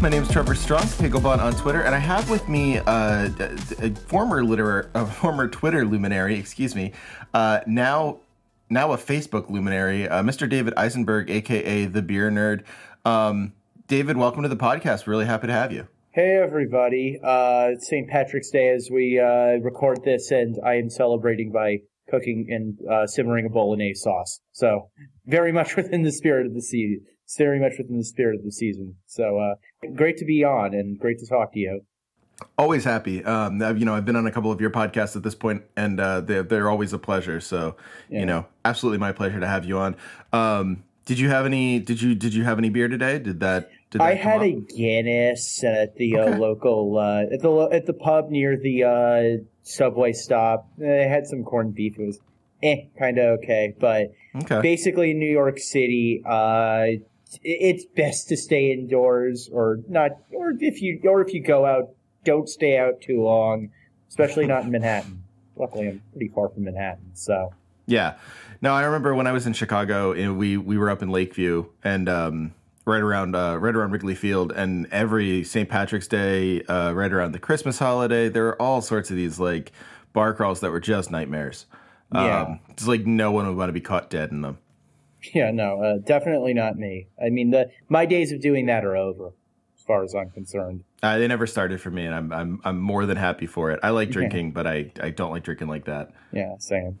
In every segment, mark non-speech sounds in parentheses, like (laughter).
My name is Trevor Strunk, Hegelbon on Twitter, and I have with me uh, a former a former Twitter luminary, excuse me, uh, now now a Facebook luminary, uh, Mr. David Eisenberg, aka the Beer Nerd. Um, David, welcome to the podcast. Really happy to have you. Hey everybody! Uh, it's St. Patrick's Day as we uh, record this, and I am celebrating by cooking and uh, simmering a bolognese sauce. So very much (laughs) within the spirit of the season. It's very much within the spirit of the season. So uh, great to be on and great to talk to you. Always happy. Um, you know, I've been on a couple of your podcasts at this point, and uh, they're they're always a pleasure. So, Yeah. you know, absolutely my pleasure to have you on. Um, did you have any? Did you did you have any beer today? Did that? Did that I had up? a Guinness at the Okay. uh, local uh, at the at the pub near the uh, subway stop. I had some corned beef. It was eh, kind of okay, but okay. basically in New York City, uh, it's best to stay indoors or not, or if you or if you go out, don't stay out too long, especially not in Manhattan. Luckily, I'm pretty far from Manhattan, so Yeah. No, I remember when I was in Chicago, and we we were up in Lakeview, and um, right around uh, right around Wrigley Field, and every St. Patrick's Day, uh, right around the Christmas holiday, there were all sorts of these like bar crawls that were just nightmares. Yeah. Um, it's like no one would want to be caught dead in them. (laughs) yeah, no, uh, definitely not me. I mean, the my days of doing that are over, as far as I'm concerned. Uh, they never started for me, and I'm I'm I'm more than happy for it. I like drinking, but I I don't like drinking like that. Yeah, same.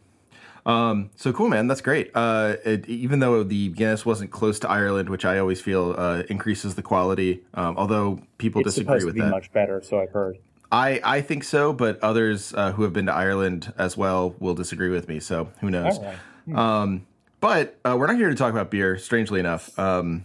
Um, so cool, man. That's great. Uh, it, even though the Guinness wasn't close to Ireland, which I always feel uh, increases the quality, um, although people It's disagree with that. much better, so I've heard. I I think so, but others uh, who have been to Ireland as well will disagree with me. So who knows? Right. Um, but uh, we're not here to talk about beer. Strangely enough, um,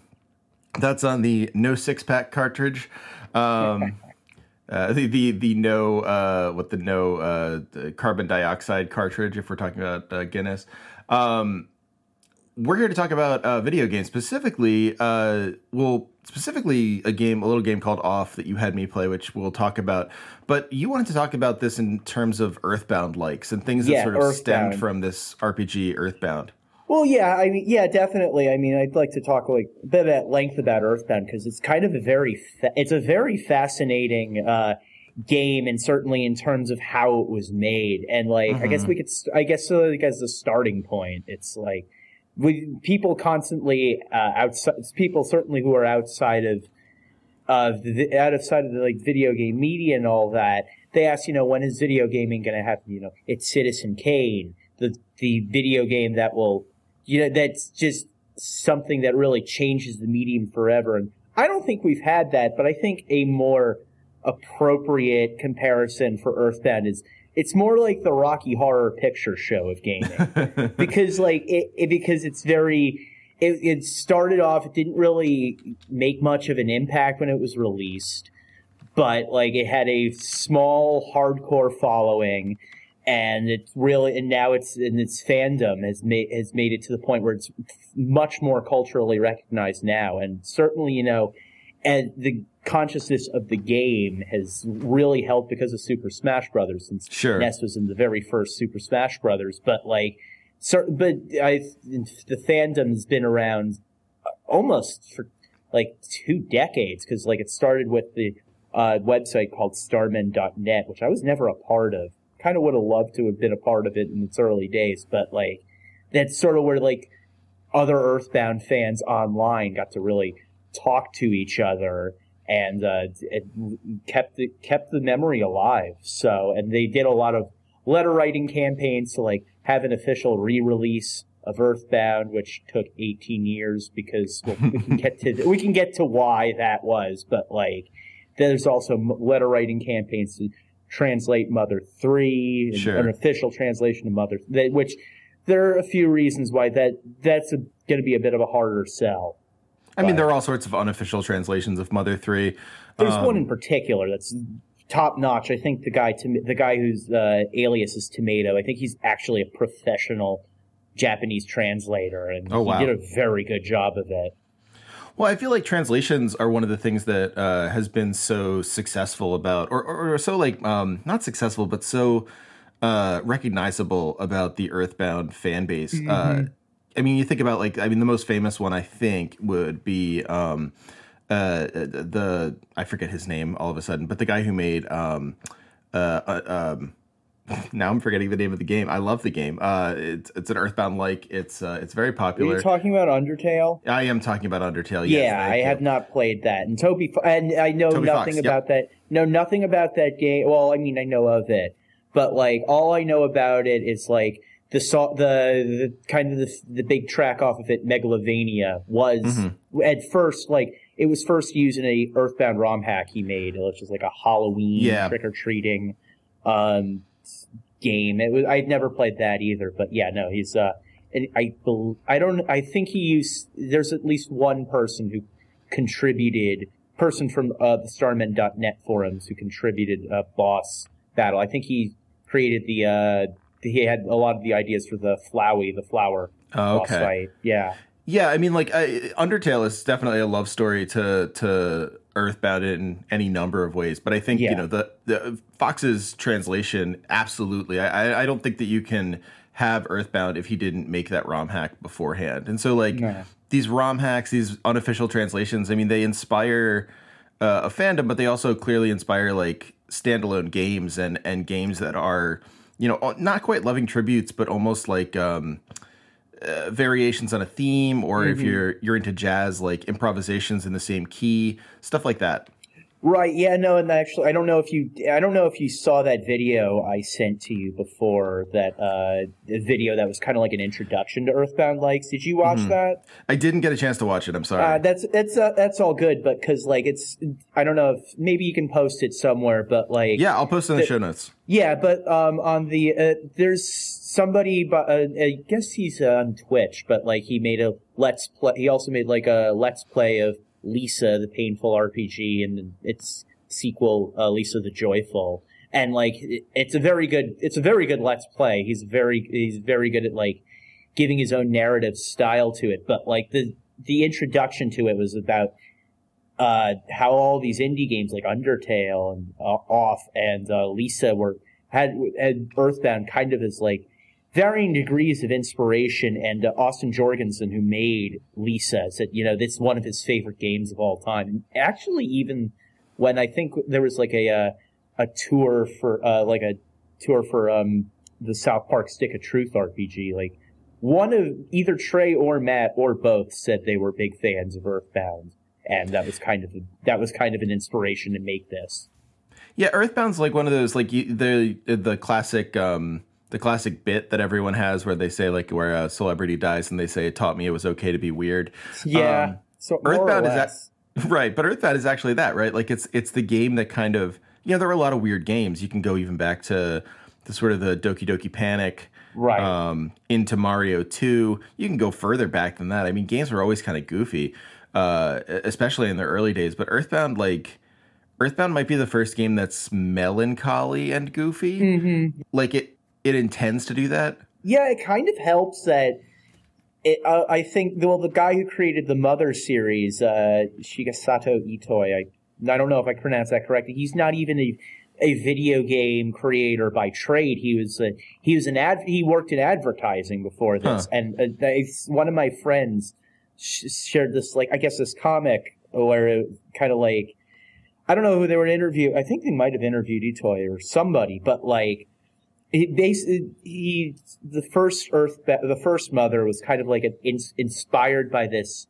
that's on the no six pack cartridge. Um, (laughs) uh, the the the no uh, what the no uh, the carbon dioxide cartridge. If we're talking about uh, Guinness, um, we're here to talk about uh, video games specifically. Uh, well, specifically a game, a little game called Off that you had me play, which we'll talk about. But you wanted to talk about this in terms of Earthbound likes and things that Yeah, sort of stemmed from this RPG Earthbound. Well, yeah, I mean, yeah, definitely. I mean, I'd like to talk like a bit at length about Earthbound because it's kind of a very, fa- it's a very fascinating uh, game, and certainly in terms of how it was made. And like, I guess we could, st- I guess, so like as a starting point, it's like we people constantly uh, outside, people certainly who are outside of of the outside of the like video game media and all that. They ask, you know, when is video gaming going to happen? You know, it's Citizen Kane, the the video game that will, you know, that's just something that really changes the medium forever. And I don't think we've had that, but I think a more appropriate comparison for Earthbound is it's more like the Rocky Horror Picture Show of gaming (laughs) because like it, it because it's very it, it started off it didn't really make much of an impact when it was released but like it had a small hardcore following and it's really and now it's and its fandom has made has made it to the point where it's much more culturally recognized now, and certainly you know, and the consciousness of the game has really helped because of Super Smash Brothers, since Sure. Ness was in the very first Super Smash Brothers, but like. cer but I, the fandom has been around almost for like two decades because like it started with the uh, website called starmen.net which i was never a part of kind of would have loved to have been a part of it in its early days but like that's sort of where like other earthbound fans online got to really talk to each other and uh, it kept the, kept the memory alive. So and they did a lot of letter writing campaigns to like have an official re-release of Earthbound, which took 18 years because well, we can get to we can get to why that was, but like there's also letter writing campaigns to translate Mother Three, Sure. an official translation of Mother, which there are a few reasons why that that's going to be a bit of a harder sell. I mean, there are all sorts of unofficial translations of Mother Three. There's Um, one in particular that's top notch. I think the guy, the guy whose uh, alias is Tomato, I think he's actually a professional Japanese translator, and Oh, wow. he did a very good job of it. Well, I feel like translations are one of the things that uh, has been so successful about, or, or, or so like um, not successful, but so uh, recognizable about the Earthbound fan base. Uh, Mm-hmm. I mean, you think about like, I mean, the most famous one I think would be um, uh, the I forget his name all of a sudden, but the guy who made um, uh, uh, um, now I'm forgetting the name of the game. I love the game. Uh, it's it's an Earthbound like. It's uh, it's very Are popular. you talking about Undertale? I am talking about Undertale. Yes, yeah, I have not played that, and Toby, and I know Toby nothing Fox, yep. about that. Know nothing about that game. Well, I mean, I know of it, but like all I know about it is like the so- the, the kind of the, the big track off of it, Megalovania, was Mm-hmm. at first like it was first used in a Earthbound ROM hack he made, which was just like a Halloween Yeah. trick or treating um, game. It was I'd never played that either, but yeah, no, he's uh, I I don't I think he used. There's at least one person who contributed, person from uh, the Starmen.net forums who contributed a boss battle. I think he created the. Uh, he had a lot of the ideas for the Flowey, the flower Oh, boss okay. fight. Yeah. Yeah, I mean, like I, Undertale is definitely a love story to to Earthbound in any number of ways. But I think Yeah. you know the the Fox's translation absolutely. I I- I don't think that you can have Earthbound if he didn't make that ROM hack beforehand. And so like No. these ROM hacks, these unofficial translations. I mean, they inspire uh, a fandom, but they also clearly inspire like standalone games and and games that are you know not quite loving tributes, but almost like. um uh, variations on a theme or if you're you're into jazz like improvisations in the same key stuff like that Right. Yeah. No. And actually, I don't know if you. I don't know if you saw that video I sent to you before. That uh, video that was kind of like an introduction to Earthbound likes. Did you watch that? i didn't get a chance to watch it i'm sorry Uh, that's that's uh, that's all good, but because like it's. I don't know if maybe you can post it somewhere, but like yeah i'll post it in the show notes yeah, but um, on the uh, there's somebody, but uh, I guess he's uh, on Twitch, but like he made a let's play. He also made like a let's play of Lisa, the painful RPG, and its sequel, uh, Lisa the Joyful. And like it- it's a very good, it's a very good let's play. He's very, he's very good at like giving his own narrative style to it. But like the the introduction to it was about uh, how all these indie games like Undertale and uh, Off and uh, Lisa were had, had Earthbound kind of as like varying degrees of inspiration. And uh, Austin Jorgensen, who made Lisa, said you know this is one of his favorite games of all time. And actually, even when I think there was like a uh, a tour for uh, like a tour for um, the South Park Stick of Truth RPG, like. One of either Trey or Matt or both said they were big fans of Earthbound and that was kind of that was kind of an inspiration to make this. yeah earthbound's like one of those like the the classic um the classic bit that everyone has where they say like where a celebrity dies and they say it taught me it was okay to be weird Um, so Earthbound is that (laughs) right, but Earthbound is actually that, right? Like it's it's the game that kind of you know there are a lot of weird games. You can go even back to the sort of the Doki Doki Panic, Right. Um, into Mario Two. You can go further back than that. I mean, games were always kind of goofy, uh, especially in the early days. But Earthbound, like Earthbound, might be the first game that's melancholy and goofy. Mm-hmm. Like it. It intends to do that. Yeah, it kind of helps that. It, uh, I think well, the guy who created the Mother series, uh, Shigesato Itoi. I, I don't know if I pronounced that correctly. He's not even a, a video game creator by trade. He was a, he was an ad. He worked in advertising before this, huh. and uh, one of my friends sh- shared this like I guess this comic where kind of like I don't know who they were interviewing. I think they might have interviewed Itoi or somebody, but like he basically he the first Earth the first Mother was kind of like an, in, inspired by this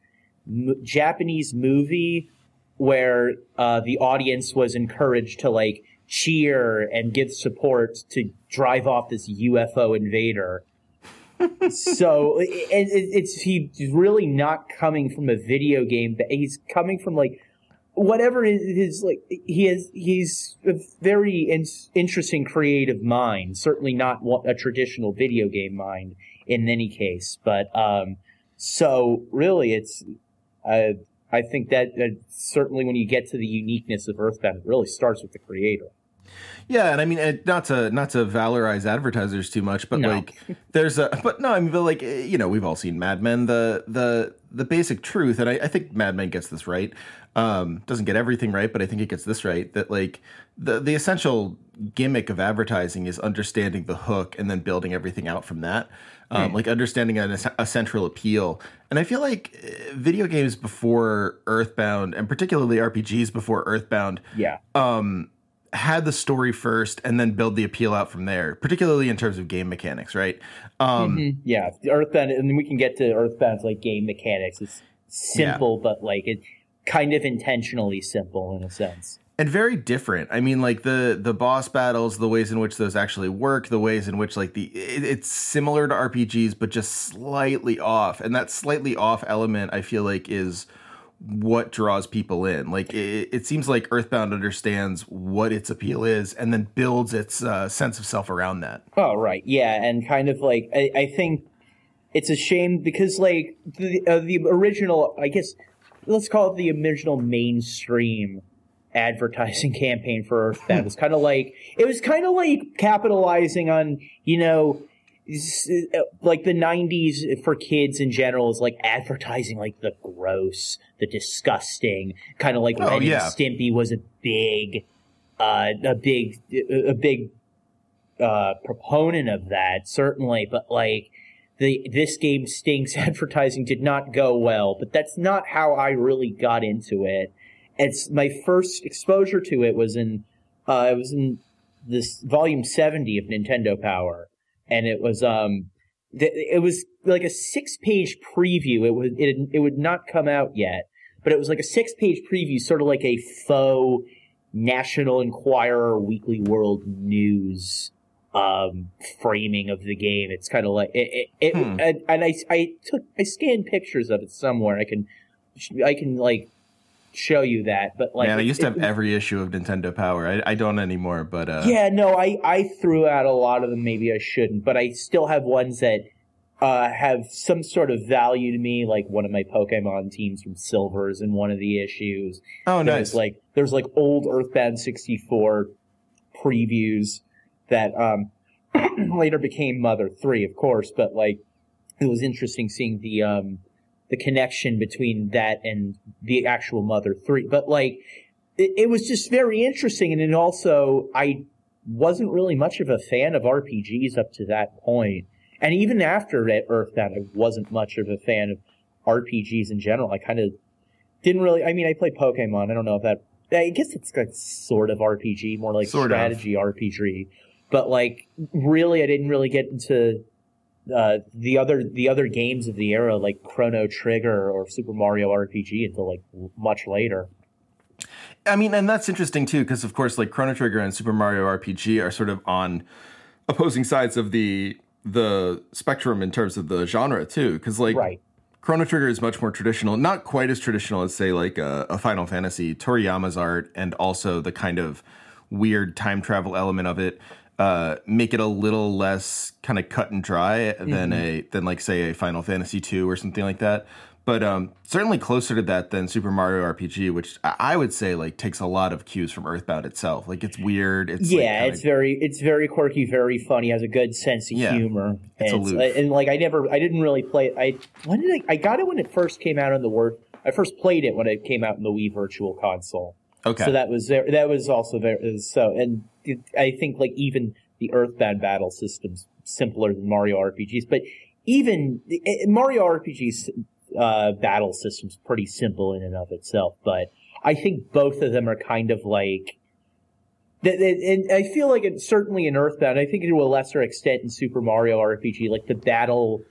m- Japanese movie where uh, the audience was encouraged to like cheer and give support to drive off this UFO invader. (laughs) so it, it, it's he's really not coming from a video game, but he's coming from like whatever his like he has he's a very in, interesting creative mind certainly not a traditional video game mind in any case but um so really it's uh, i think that uh, certainly when you get to the uniqueness of earthbound it really starts with the creator yeah, and I mean, not to not to valorize advertisers too much, but no. like, there's a, but no, I mean, but like, you know, we've all seen Mad Men. The the the basic truth, and I, I think Mad Men gets this right. Um, doesn't get everything right, but I think it gets this right. That like the the essential gimmick of advertising is understanding the hook and then building everything out from that. Um, mm. Like understanding a, a central appeal, and I feel like uh, video games before Earthbound, and particularly RPGs before Earthbound, yeah, um, had the story first and then build the appeal out from there, particularly in terms of game mechanics, right? Um, mm-hmm. Yeah, Earthbound, and we can get to Earthbound's like game mechanics. It's simple, yeah. but like it kind of intentionally simple in a sense. And very different. I mean, like the the boss battles, the ways in which those actually work, the ways in which like the it, it's similar to RPGs, but just slightly off. And that slightly off element, I feel like, is what draws people in. Like it, it, seems like Earthbound understands what its appeal is and then builds its uh, sense of self around that. Oh right, yeah, and kind of like I, I think it's a shame because like the uh, the original, I guess let's call it the original mainstream advertising (laughs) campaign for Earthbound was kind of like it was kind of like capitalizing on you know like the 90s for kids in general is like advertising like the gross the disgusting kind of like oh, Ren yeah. Stimpy was a big uh a big a big uh proponent of that certainly but like the this game stinks (laughs) advertising did not go well but that's not how I really got into it it's my first exposure to it was in uh it was in this volume 70 of Nintendo Power and it was um it was like a six page preview. It was it it would not come out yet, but it was like a six page preview, sort of like a faux National Enquirer Weekly World News um, framing of the game. It's kind of like it, it, it hmm. and, and I I took I scanned pictures of it somewhere. I can I can like show you that. But like, yeah, I used to have every issue of Nintendo Power. I, I don't anymore, but uh... yeah, no, I I threw out a lot of them. Maybe I shouldn't, but I still have ones that uh, have some sort of value to me. Like one of my Pokemon teams from Silvers in one of the issues. Oh, there's nice. Like there's like old Earthbound sixty four previews that um (clears throat) later became Mother three, of course. But like it was interesting seeing the um the connection between that and the actual Mother 3. But like, it, it was just very interesting. And then also, I wasn't really much of a fan of RPGs up to that point. And even after Earthbound, I wasn't much of a fan of RPGs in general. I kind of didn't really, I mean, I played Pokemon. I don't know if that, I guess it's like sort of RPG, more like sort strategy of. RPG. But like, really, I didn't really get into uh, the other the other games of the era like Chrono Trigger or Super Mario RPG until like much later. I mean, and that's interesting too, because of course, like Chrono Trigger and Super Mario RPG are sort of on opposing sides of the the spectrum in terms of the genre too. Because like right. Chrono Trigger is much more traditional, not quite as traditional as say like a, a Final Fantasy, Toriyama's art, and also the kind of weird time travel element of it uh, make it a little less kind of cut and dry than mm-hmm. a than like say a Final Fantasy two or something like that. but um, certainly closer to that than Super Mario RPG, which I would say like takes a lot of cues from Earthbound itself. Like it's weird. It's yeah, like, it's very it's very quirky, very funny. Has a good sense of Yeah. humor. It's and, aloof. and like I never, I didn't really play it. I when did I? I got it when it first came out on the word. I first played it when it came out in the Wii Virtual Console. Okay. So that was. That was also very so. And it, I think like even the Earthbound battle systems simpler than Mario RPGs, but even eh, Mario RPGs uh, battle systems pretty simple in and of itself. But I think both of them are kind of like. And I feel like it's certainly in Earthbound. I think to a lesser extent in Super Mario RPG, like the battle,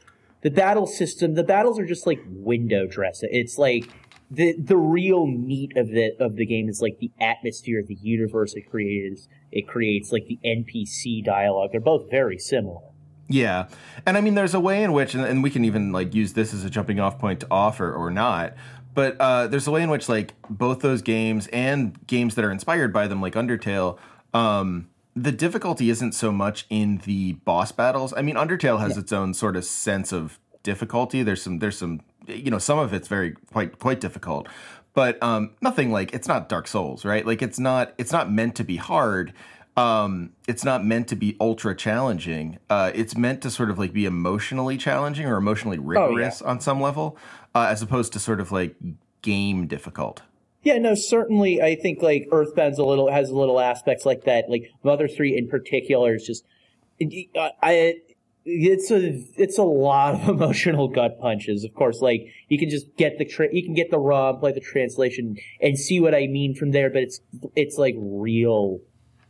the battle system, the battles are just like window dressing. It's like the the real meat of the of the game is like the atmosphere, of the universe it creates. It creates like the NPC dialogue. They're both very similar. Yeah. And I mean, there's a way in which, and, and we can even like use this as a jumping off point to offer or not. But uh, there's a way in which like both those games and games that are inspired by them, like Undertale, um, the difficulty isn't so much in the boss battles. I mean, Undertale has its own sort of sense of difficulty. There's some, there's some, you know, some of it's very quite quite difficult, but um, nothing like it's not Dark Souls, right? Like it's not it's not meant to be hard um it's not meant to be ultra challenging uh it's meant to sort of like be emotionally challenging or emotionally rigorous on some level uh, as opposed to sort of like game difficult Yeah, no, certainly. I think like Earthbound's a little has a little aspects like that. Like Mother Three in particular is just, uh, I it's a it's a lot of (laughs) emotional gut punches. Of course, like you can just get the tra- you can get the raw, play the translation, and see what I mean from there. But it's it's like real.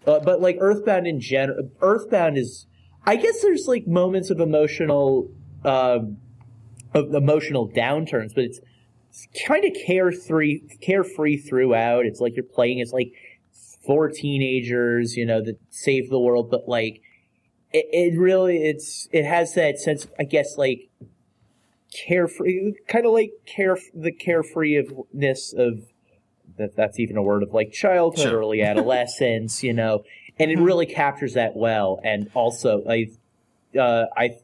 Uh, but like Earthbound in general, Earthbound is. I guess there's like moments of emotional, um, of emotional downturns, but it's kind of carefree, carefree throughout. It's like you're playing as like four teenagers, you know, that save the world, but like it, it really, it's it has that sense, I guess, like carefree, kind of like care the carefreeness of that. That's even a word of like childhood, Sure. early (laughs) adolescence, you know, and it really captures that well. And also, I, uh, I,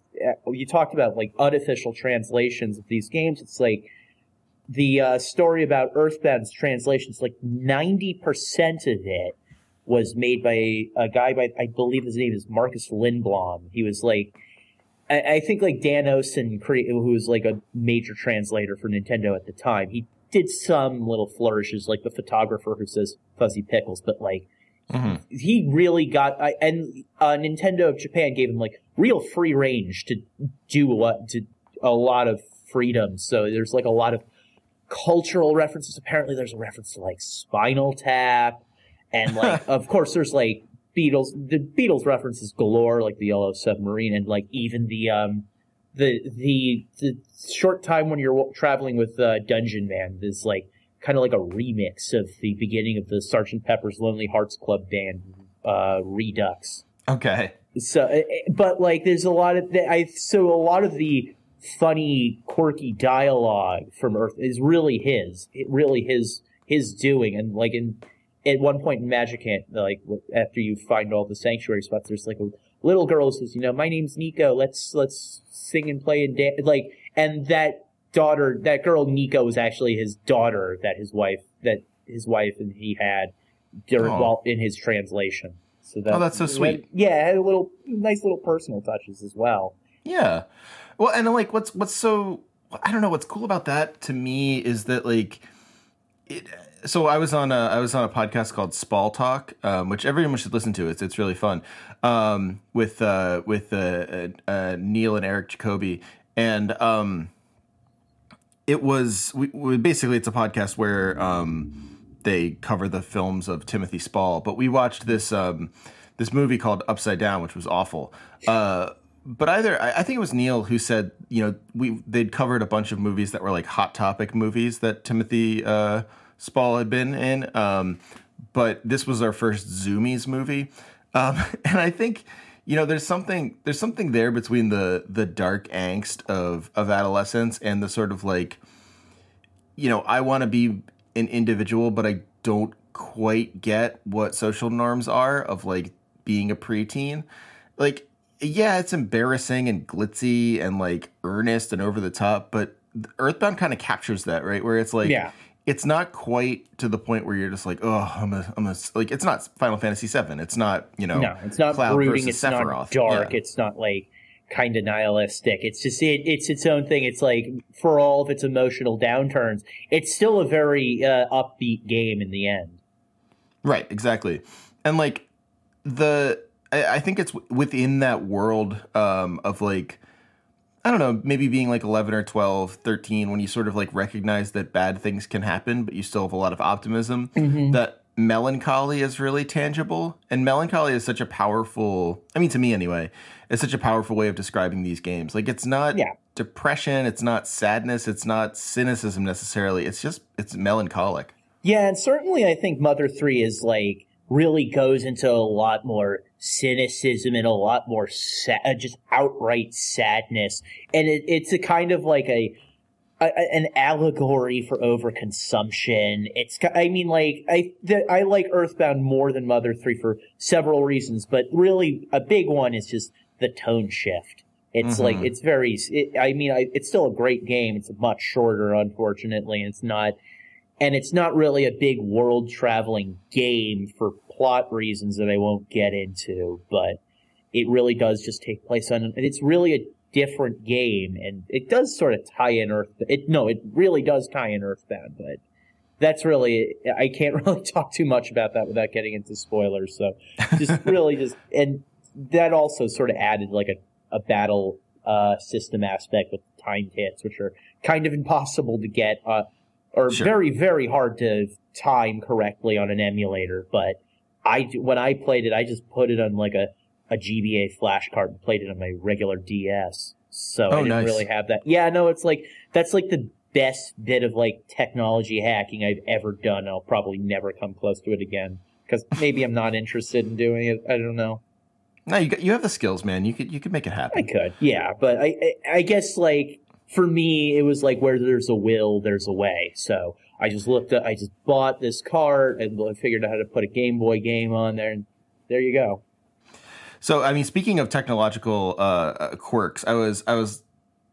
you talked about like unofficial translations of these games. It's like the uh, story about Earthbound's translations, like 90% of it was made by a guy by, I believe his name is Marcus Lindblom. He was like, I, I think like Dan Owsen, who was like a major translator for Nintendo at the time, he did some little flourishes, like the photographer who says fuzzy pickles, but like, he really got I, and uh, Nintendo of Japan gave him like real free range to do what to a lot of freedom. So there's like a lot of cultural references. Apparently, there's a reference to like Spinal Tap, and like (laughs) of course there's like Beatles. The Beatles references galore, like the Yellow Submarine, and like even the um the the the short time when you're traveling with uh, Dungeon Man is like kind of like a remix of the beginning of the Sergeant Pepper's Lonely Hearts Club Band uh, Redux. okay So, eh, eh, but like, there's a lot of the, I. So a lot of the funny, quirky dialogue from Earth is really his, it really his his doing. And like in at one point in Magicant, like after you find all the sanctuary spots, there's like a little girl who says, you know, my name's Nico. Let's let's sing and play and dance. Like, and that daughter, that girl Nico, was actually his daughter that his wife that his wife and he had during Oh. while in his translation. So that, Oh, that's so sweet. Yeah, had a little nice little personal touches as well. Yeah. Well, and like, what's what's so I don't know what's cool about that to me is that like it. So I was on a I was on a podcast called Spall Talk, um, which everyone should listen to. It's it's really fun um, with uh, with uh, uh, uh, Neil and Eric Jacoby, and um, it was we, we basically it's a podcast where um, they cover the films of Timothy Spall, but we watched this um, this movie called Upside Down, which was awful. Uh, but either I, I think it was Neil who said you know we they'd covered a bunch of movies that were like hot topic movies that Timothy uh, Spall had been in, um, but this was our first Zoomies movie, um, (laughs) and I think you know there's something there's something there between the the dark angst of of adolescence and the sort of like you know I want to be an individual, but I don't quite get what social norms are of like being a preteen. Like, yeah, it's embarrassing and glitzy and like earnest and over the top, but Earthbound kind of captures that, right? Where it's like, Yeah. It's not quite to the point where you're just like, oh, I'm a, I'm a, like, it's not Final Fantasy VII. It's not, you know, No, it's not Cloud brooding. versus It's Sephiroth. not dark. Yeah. It's not like kind of nihilistic. It's just it, it's its own thing. It's like for all of its emotional downturns, it's still a very uh, upbeat game in the end. Right, exactly. And like the I, I think it's within that world um of like I don't know, maybe being like 11 or 12, 13 when you sort of like recognize that bad things can happen but you still have a lot of optimism mm-hmm. that melancholy is really tangible and melancholy is such a powerful I mean to me anyway, it's such a powerful way of describing these games. Like it's not Yeah. depression, it's not sadness, it's not cynicism necessarily. It's just it's melancholic. Yeah, and certainly I think Mother 3 is like really goes into a lot more cynicism and a lot more sa- uh, just outright sadness. And it, it's a kind of like a, a an allegory for overconsumption. It's I mean like I the, I like Earthbound more than Mother 3 for several reasons, but really a big one is just the tone shift. It's Mhm. like it's very. It, I mean, I, it's still a great game. It's much shorter, unfortunately. It's not and it's not really a big world traveling game for plot reasons that I won't get into, but it really does just take place on, and it's really a different game, and it does sort of tie in Earth. It no, it really does tie in Earthbound, but that's really I can't (laughs) really talk too much about that without getting into spoilers. So just (laughs) really just and that also sort of added like a a battle uh, system aspect with timed hits, which are kind of impossible to get. Uh, or Sure. very very hard to time correctly on an emulator but i when i played it i just put it on like a, a gba flash card and played it on my regular ds so Oh, i didn't nice. really have that yeah no it's like that's like the best bit of like technology hacking i've ever done i'll probably never come close to it again because maybe i'm not interested in doing it i don't know No, you got, you have the skills, man. You could you could make it happen. I could, yeah, but I, I, I guess like for me, it was like where there's a will, there's a way. So I just looked at, I just bought this cart and I figured out how to put a Game Boy game on there, and there you go. So, I mean, speaking of technological uh, uh, quirks, I was I was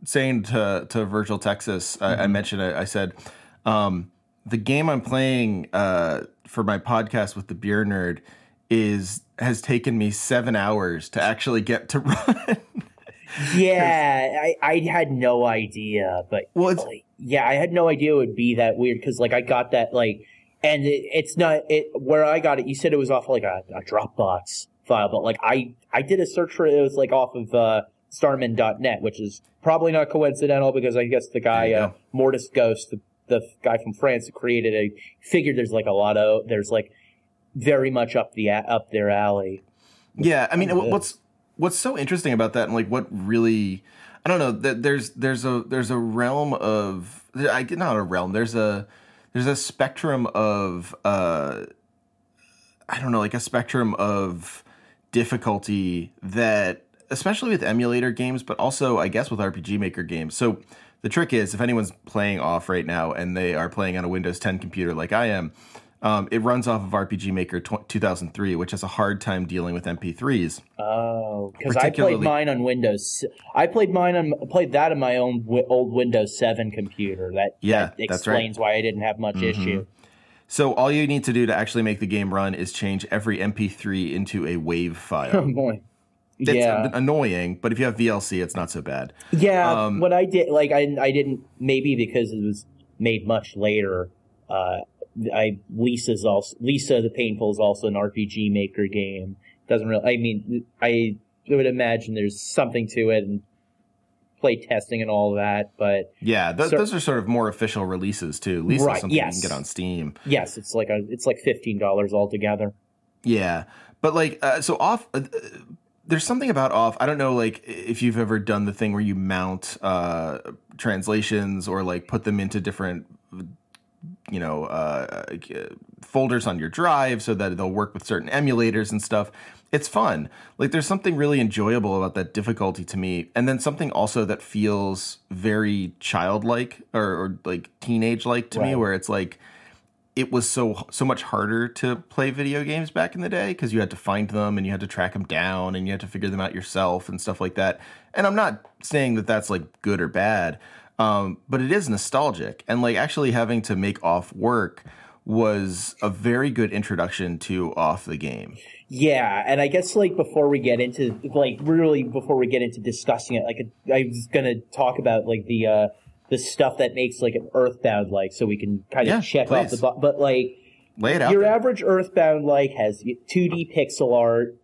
saying to to Virgil Texas, I, I mentioned it. I said um, the game I'm playing uh, for my podcast with the beer nerd is has taken me seven hours to actually get to (laughs) run. Yeah, I, I had no idea, but well, it's like, yeah, I had no idea it would be that weird because like I got that like, and it, it's not it where I got it. You said it was off like a, a Dropbox file, but like I I did a search for it. It was like off of uh, Starmen.net, which is probably not coincidental because I guess the guy uh, Mortis Ghost, the, the guy from France who created it, figured there's like a lot of there's like very much up the up their alley. Yeah, I mean, what's what's so interesting about that, and like what really, I don't know. That there's there's a there's a realm of I get not a realm. There's a there's a spectrum of uh, I don't know, like a spectrum of difficulty that, especially with emulator games, but also I guess with RPG Maker games. So the trick is, if anyone's playing off right now and they are playing on a Windows 10 computer like I am. Um, it runs off of RPG Maker tw 2003, which has a hard time dealing with MP3s. Oh, because I played mine on Windows. I played mine on played that on my own wi- old Windows Seven computer. That Yeah, that that's right. explains why I didn't have much issue. So all you need to do to actually make the game run is change every MP3 into a WAV (laughs) Oh file. boy, It's yeah, annoying, but if you have VLC, it's not so bad. yeah. um, what I did, like I I didn't maybe because it was made much later. Uh, I Lisa's also Lisa the Painful is also an RPG Maker game. Doesn't really. I mean, I would imagine there's something to it and play testing and all that, but. Yeah, th- So- those are sort of more official releases too. Least Right, something yes. you can get on Steam. Yes, it's like a it's like fifteen dollars altogether. Yeah, but like, uh, so off. Uh, there's something about off. I don't know, like if you've ever done the thing where you mount uh, translations or like put them into different, you know, uh, uh, folders on your drive so that they'll work with certain emulators and stuff. It's fun. Like there's something really enjoyable about that difficulty to me, and then something also that feels very childlike or, or like teenage like to me, where it's like it was so so much harder to play video games back in the day because you had to find them and you had to track them down and you had to figure them out yourself and stuff like that. And I'm not saying that that's like good or bad. Um, but it is nostalgic, and like actually having to make off work was a very good introduction to off the game. Yeah, and I guess like before we get into like really before we get into discussing it, like I was gonna talk about like the uh the stuff that makes like an Earthbound like, so we can kind of Yeah, check off the bo- but like Lay it out. your there. average Earthbound like has 2D pixel art,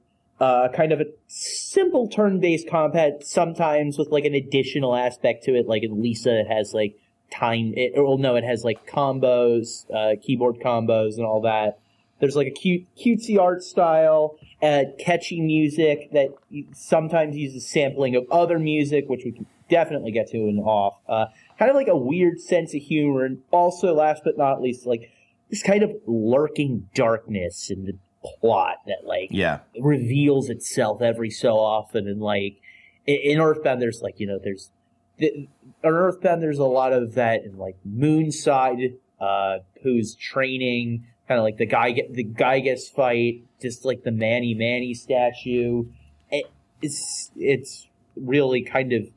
uh, kind of a simple turn-based combat, sometimes with like an additional aspect to it. Like in Lisa, it has like time. It, well, no, it has like combos, uh, keyboard combos, and all that. There's like a cute, cutesy art style, uh, catchy music that sometimes uses sampling of other music, which we can definitely get to in off. Uh, kind of like a weird sense of humor, and also, last but not least, like this kind of lurking darkness in the plot that like yeah, reveals itself every so often and like in, earthbound there's like you know there's the, in earthbound there's a lot of that in like moonside uh who's training kind of like the guy get the Giygas fight just like the Mani Mani statue. It, it's it's really kind of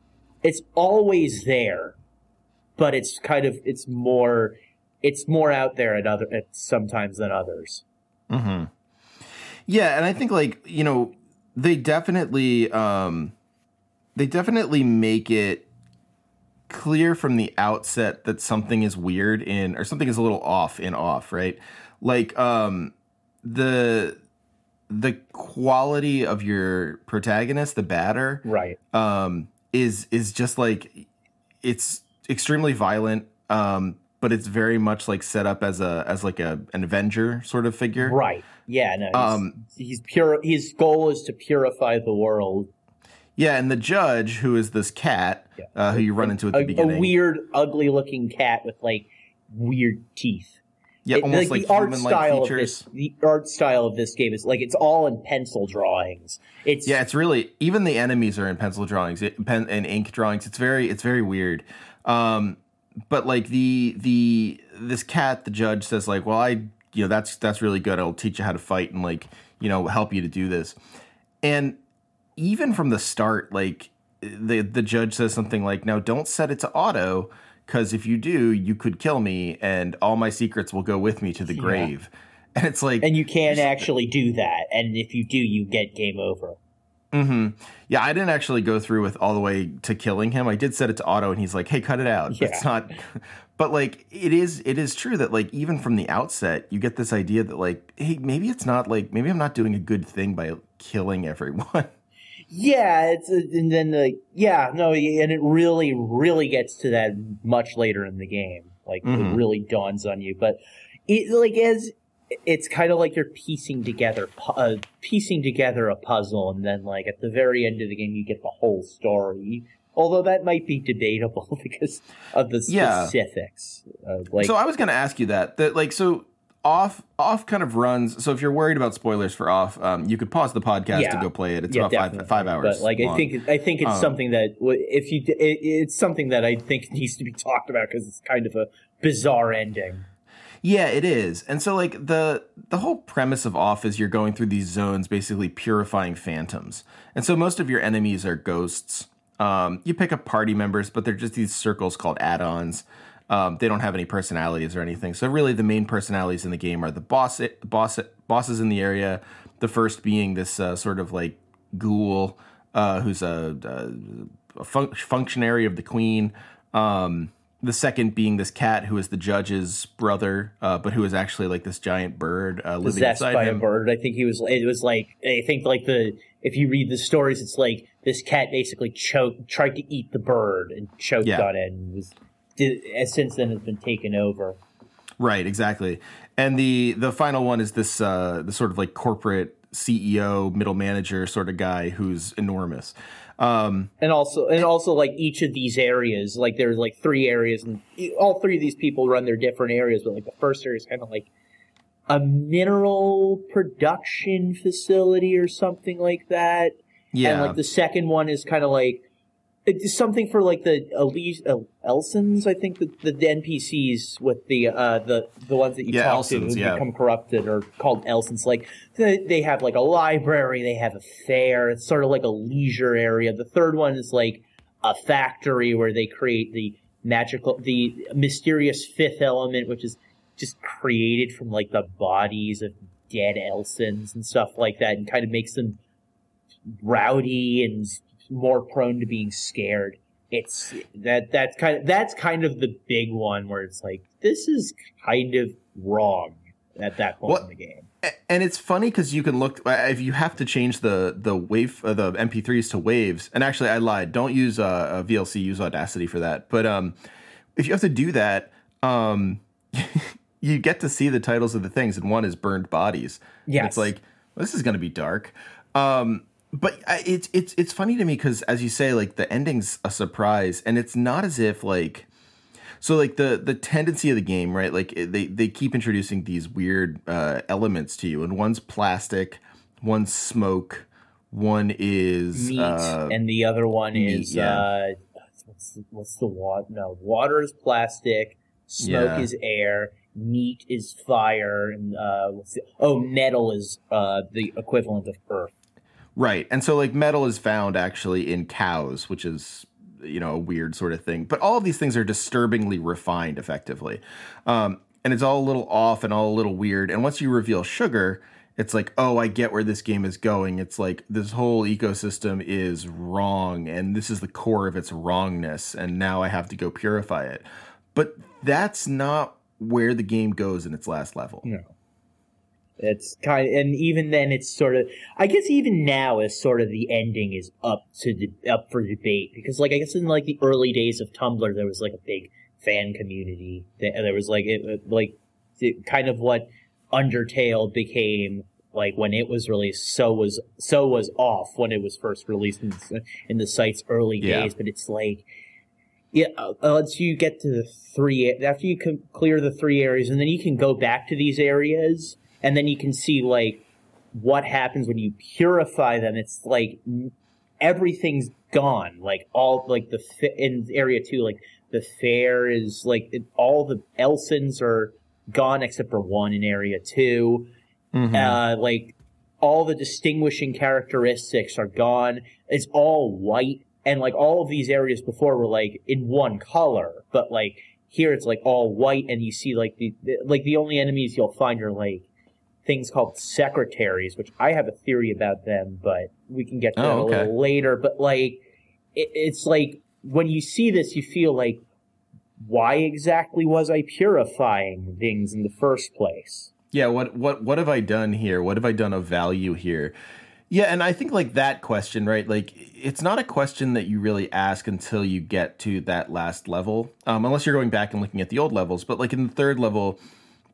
it's always there but it's kind of it's more it's more out there at other at sometimes than others. Hmm Yeah, and I think like you know they definitely um, they definitely make it clear from the outset that something is weird in or something is a little off in off, right? Like um, the the quality of your protagonist, the batter, right um, is is just like it's extremely violent, um, but it's very much like set up as a as like a an Avenger sort of figure. Right. Yeah. No. He's, Um, he's pure. His goal is to purify the world. Yeah, and the judge, who is this cat, Yeah. uh, who you run into at the A, a weird, ugly-looking cat with like weird teeth. yeah, It- almost like, the art style of features. this. The art style of this game is like it's all in pencil drawings. It's Yeah, it's really even the enemies are in pencil drawings, it- pen and ink drawings. It's very it's very weird. Um, but like the the this cat, the judge says like, well, I you know that's that's really good. I'll teach you how to fight and like you know help you to do this. And even from the start, like the the judge says something like, now don't set it to auto. Because if you do, you could kill me, and all my secrets will go with me to the Yeah. grave. And it's like, and you can't actually do that. And if you do, you get game over. Hmm Yeah, I didn't actually go through with all the way to killing him. I did set it to auto, and he's like, "Hey, cut it out." (laughs) Yeah. It's not. (laughs) But like, it is. It is true that like even from the outset, you get this idea that like, hey, maybe it's not like maybe I'm not doing a good thing by killing everyone. (laughs) Yeah, it's and then the yeah no, and it really really gets to that much later in the game. Like it Mhm. really dawns on you, but it like as it's kind of like you're piecing together uh, piecing together a puzzle, and then like at the very end of the game, you get the whole story. Although that might be debatable (laughs) because of the Yeah. specifics. Uh, like so I was going to ask you that that like so off off kind of runs. So if you're worried about spoilers for off, um, you could pause the podcast Yeah. to go play it. It's yeah, about five five hours. But like I think I think it's Um, something that if you it, it's something that I think needs to be (laughs) talked about because it's kind of a bizarre ending. Yeah, it is. And so like the the whole premise of off is you're going through these zones basically purifying phantoms. And so most of your enemies are ghosts. Um, you pick up party members, but they're just these circles called add-ons. Um, they don't have any personalities or anything. So really the main personalities in the game are the boss boss bosses in the area, the first being this uh, sort of like ghoul uh, who's a, a, fun- functionary of the queen. Um, the second being this cat who is the judge's brother, uh, but who is actually like this giant bird uh, living Possessed by him. a bird. I think he was. It was like I think like the if you read the stories, it's like this cat basically choked, tried to eat the bird and choked Yeah. on it, and was did, since then has been taken over. Right, exactly. And the the final one is this uh, the sort of like corporate CEO, middle manager sort of guy who's enormous. Um, and also and also like each of these areas like there's like three areas and all three of these people run their different areas but like the first area is kind of like a mineral production facility or something like that. Yeah, and like the second one is kind of like it's something for like the Elise, El- Elsens, I think the, the NPCs with the uh the the ones that you Yeah, talk to who yeah. become corrupted are called Elsens. Like they, they have like a library, they have a fair. It's sort of like a leisure area. The third one is like a factory where they create the magical, the mysterious fifth element, which is just created from like the bodies of dead Elsens and stuff like that, and kind of makes them rowdy and more prone to being scared. It's that that's kind of that's kind of the big one where it's like this is kind of wrong at that point What- in the game. and it's funny because you can look if you have to change the the wave uh, the MP3s to waves. And actually, I lied. Don't use uh, a VLC. Use Audacity for that. But um, if you have to do that, um, (laughs) you get to see the titles of the things, and one is burned bodies. Yeah, it's like well, this is going to be dark. Um, but it's it's it's funny to me because as you say, like the ending's a surprise, and it's not as if like so like the the tendency of the game, right? Like they they keep introducing these weird uh, elements to you, and one's plastic, one's smoke, one is meat, uh, and the other one meat, is yeah. uh, what's the, what's the water? No, water is plastic. Smoke Yeah. is air. Meat is fire, and uh, what's the, oh, metal is uh, the equivalent of earth. Right. And so like metal is found actually in cows, which is you know a weird sort of thing. But all of these things are disturbingly refined, effectively, um, and it's all a little off and all a little weird. And once you reveal sugar. It's like, oh, I get where this game is going. It's like this whole ecosystem is wrong, and this is the core of its wrongness, and now I have to go purify it. But that's not where the game goes in its last level. No. It's kind of, and even then it's sort of I guess even now is sort of the ending is up to de- up for debate because like I guess in like the early days of Tumblr there was like a big fan community Th- there was like it like it, kind of what Undertale became like when it was released so was so was off when it was first released in, the- in the site's early Yeah. days but it's like yeah, uh, once you get to the three, after you can clear the three areas, and then you can go back to these areas, and then you can see like what happens when you purify them. It's like everything's gone. Like all like the in area two, like the fair is like it, all the Elsens are gone except for one in area two. Mhm. Uh, like all the distinguishing characteristics are gone. It's all white, and like all of these areas before were like in one color, but like here it's like all white, and you see like the, the like the only enemies you'll find are like things called secretaries, which I have a theory about them, but we can get to that Oh, a little later. But like it, it's like when you see this, you feel like why exactly was I purifying things in the first place? yeah what what what have i done here what have i done of value here yeah and i think like that question right like it's not a question that you really ask until you get to that last level um, unless you're going back and looking at the old levels but like in the third level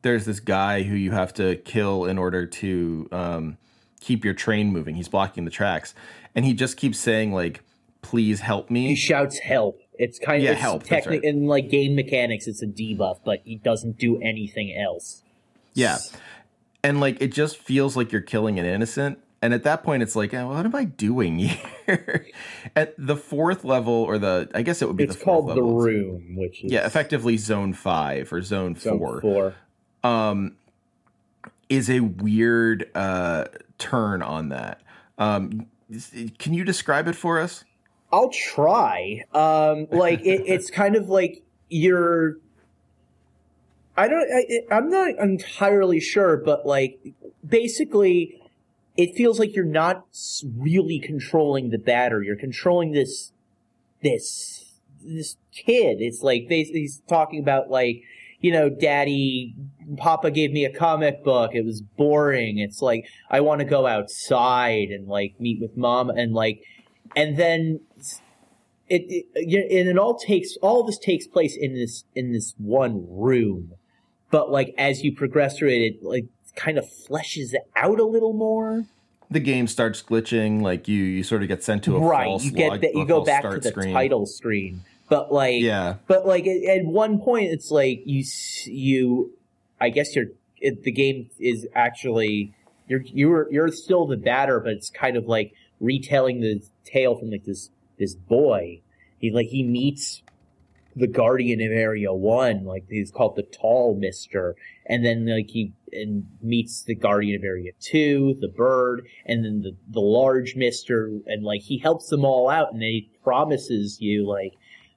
there's this guy who you have to kill in order to um, keep your train moving he's blocking the tracks and he just keeps saying like please help me He shouts help. It's kind of Yeah, help, techni- right. in like game mechanics. It's a debuff, but he doesn't do anything else. Yeah. And like it just feels like you're killing an innocent. And at that point it's like, oh, what am I doing (laughs) here? at the fourth level or the I guess it would be It's the fourth called the room, which is Yeah, effectively zone five or zone, zone four. four. Um is a weird uh turn on that. Um can you describe it for us? I'll try. Um, like it, (laughs) it's kind of like you're. I don't. I, I'm not entirely sure, but like basically, it feels like you're not really controlling the batter. You're controlling this, this, this kid. It's like they, he's talking about like, you know, Daddy, Papa gave me a comic book. It was boring. It's like I want to go outside and like meet with mom and like, and then it, it and it all takes all this takes place in this in this one room but like as you progress through it it like kind of fleshes it out a little more The game starts glitching, like you you sort of get sent to a right false you get log- that you go back to the screen. title screen but like Yeah. but like at, at one point it's like you you i guess you're it, the game is actually you're you're you're still the batter but it's kind of like retelling the tale from like this this boy he like he meets the guardian of area one like he's called the tall mister and then like he and meets the guardian of area two the bird and then the, the large mister and like he helps them all out and then he promises you like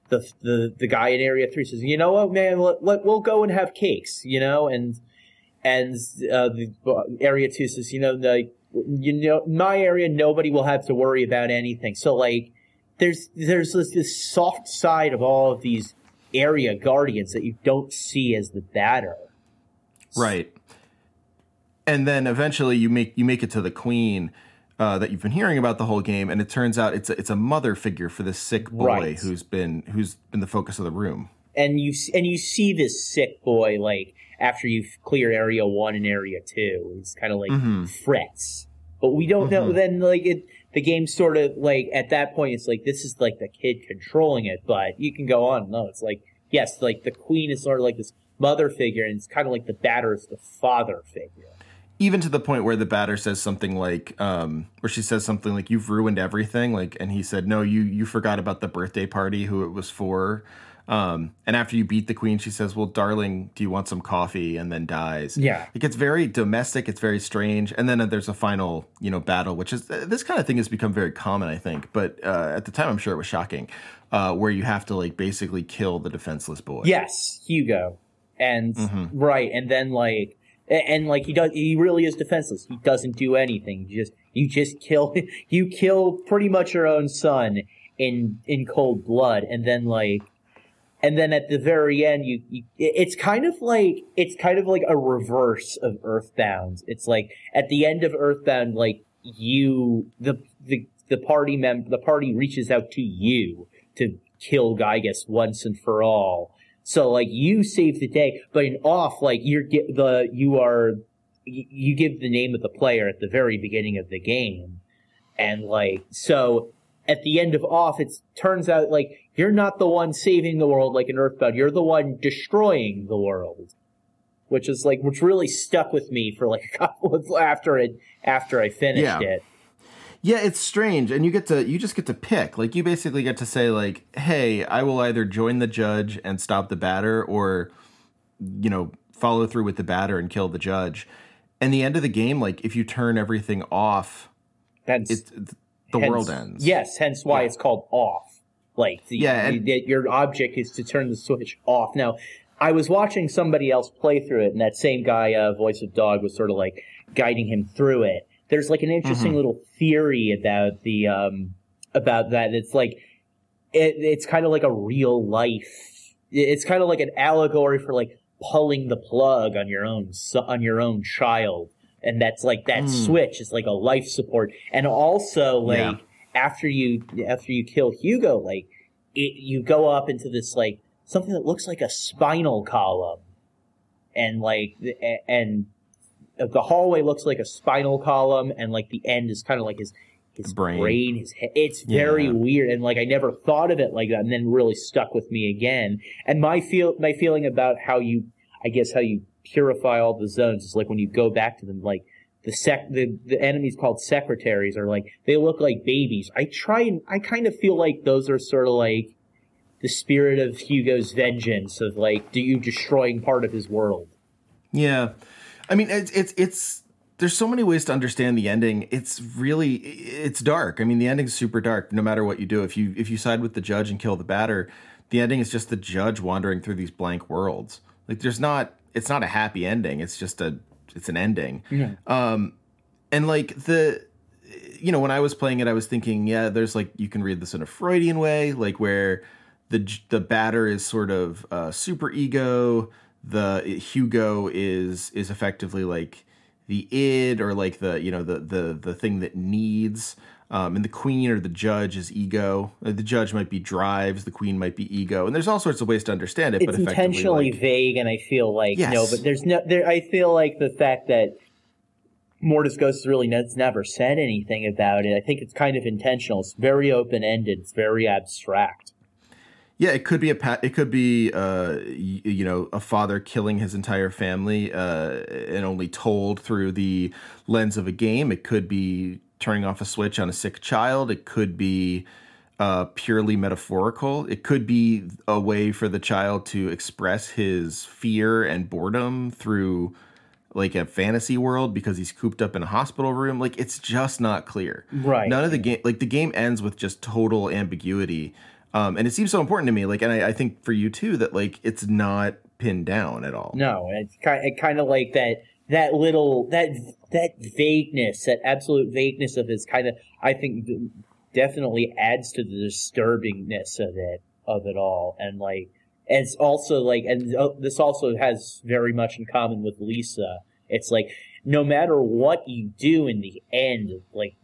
the the the guy in Area Three says, "You know what, man? Let, let, we'll go and have cakes." You know, and and uh, the Area Two says, "You know, the you know my area, nobody will have to worry about anything." So like, there's there's this, this soft side of all of these area guardians that you don't see as the batter. Right. And then eventually you make you make it to the queen uh, that you've been hearing about the whole game, and it turns out it's a, it's a mother figure for this sick boy Right. who's been who's been the focus of the room. and you and you see this sick boy like after you clear area one and area two, he's kind of like Mhm. frets, but we don't know. Mhm. Then like it, the game sort of like at that point, it's like this is like the kid controlling it, but you can go on. No, it's like yes, like the queen is sort of like this mother figure, and it's kind of like the batter is the father figure. Even to the point where the batter says something like, um, where she says something like, "You've ruined everything," like, and he said, "No, you you forgot about the birthday party, who it was for." Um, and after you beat the queen, she says, "Well, darling, do you want some coffee?" And then dies. Yeah. it gets very domestic. It's very strange. And then uh, there's a final, you know, battle, which is uh, this kind of thing has become very common, I think. But uh, at the time, I'm sure it was shocking, uh, where you have to like basically kill the defenseless boy. Yes, Hugo, and Mhm. right, and then like, and like he does, he really is defenseless. He doesn't do anything. You just you just kill, (laughs) you kill pretty much your own son in in cold blood, and then like, and then at the very end, you, you it's kind of like it's kind of like a reverse of Earthbound. It's like at the end of Earthbound, like you the the the party mem the party reaches out to you to kill Giygas once and for all. So like you save the day, but in off like you're get the you are you give the name of the player at the very beginning of the game, and like so at the end of off, it turns out like you're not the one saving the world like in Earthbound. You're the one destroying the world, which is like which really stuck with me for like (laughs) a couple of after it after I finished Yeah. it. Yeah, it's strange, and you get to you just get to pick. Like you basically get to say like, "Hey, I will either join the judge and stop the batter, or you know, follow through with the batter and kill the judge." And the end of the game, like if you turn everything off, That's it the hence- world ends. Yes, hence why Yeah. it's called off. Like the, Yeah, and- the- your object is to turn the switch off. Now, I was watching somebody else play through it, and that same guy, uh, voice of dog, was sort of like guiding him through it. There's like an interesting Mhm. little theory about the um about that. It's like it, it's kind of like a real life. It's kind of like an allegory for like pulling the plug on your own on your own child, and that's like that Hmm. switch is like a life support, and also like Yeah. after you after you kill Hugo, like it, you go up into this like something that looks like a spinal column, and like and the hallway looks like a spinal column, and like the end is kind of like his his Brain. brain, his he- it's very Yeah. weird, and like I never thought of it like that, and then really stuck with me again. And my feel my feeling about how you, I guess how you purify all the zones is like when you go back to them, like the sec the, the enemies called secretaries are like they look like babies. I try and I kind of feel like those are sort of like the spirit of Hugo's vengeance of like do you destroying part of his world. Yeah, I mean it's it's it's there's so many ways to understand the ending. It's really it's dark. I mean the ending's super dark. No matter what you do, if you if you side with the judge and kill the batter, the ending is just the judge wandering through these blank worlds. Like there's not it's not a happy ending. It's just a it's an ending. Um, and like the you know when i was playing it i was thinking yeah there's like you can read this in a freudian way like where the the batter is sort of uh, super ego the hugo is is effectively like the id or like the you know the the the thing that needs um, and the queen or the judge is ego Uh, the judge might be drives the queen might be ego and there's all sorts of ways to understand it It's but intentionally like, vague, and I feel like no, but there's no there. I feel like the fact that Mortis Ghost really has never said anything about it. I think it's kind of intentional. It's very open ended. It's very abstract. Yeah, it could be a pa- it could be uh you know a father killing his entire family uh and only told through the lens of a game. It could be turning off a switch on a sick child. It could be uh purely metaphorical. It could be a way for the child to express his fear and boredom through like a fantasy world because he's cooped up in a hospital room. Like it's just not clear. Right. None of the game like the game ends with just total ambiguity. Um, and it seems so important to me. Like, and I, I think for you too that like it's not pinned down at all. No, it's kind it kind of like that that little that that vagueness, that absolute vagueness of his kind of I think definitely adds to the disturbingness of it of it all, and like it's also like and uh, this also has very much in common with Lisa. It's like no matter what you do in the end, like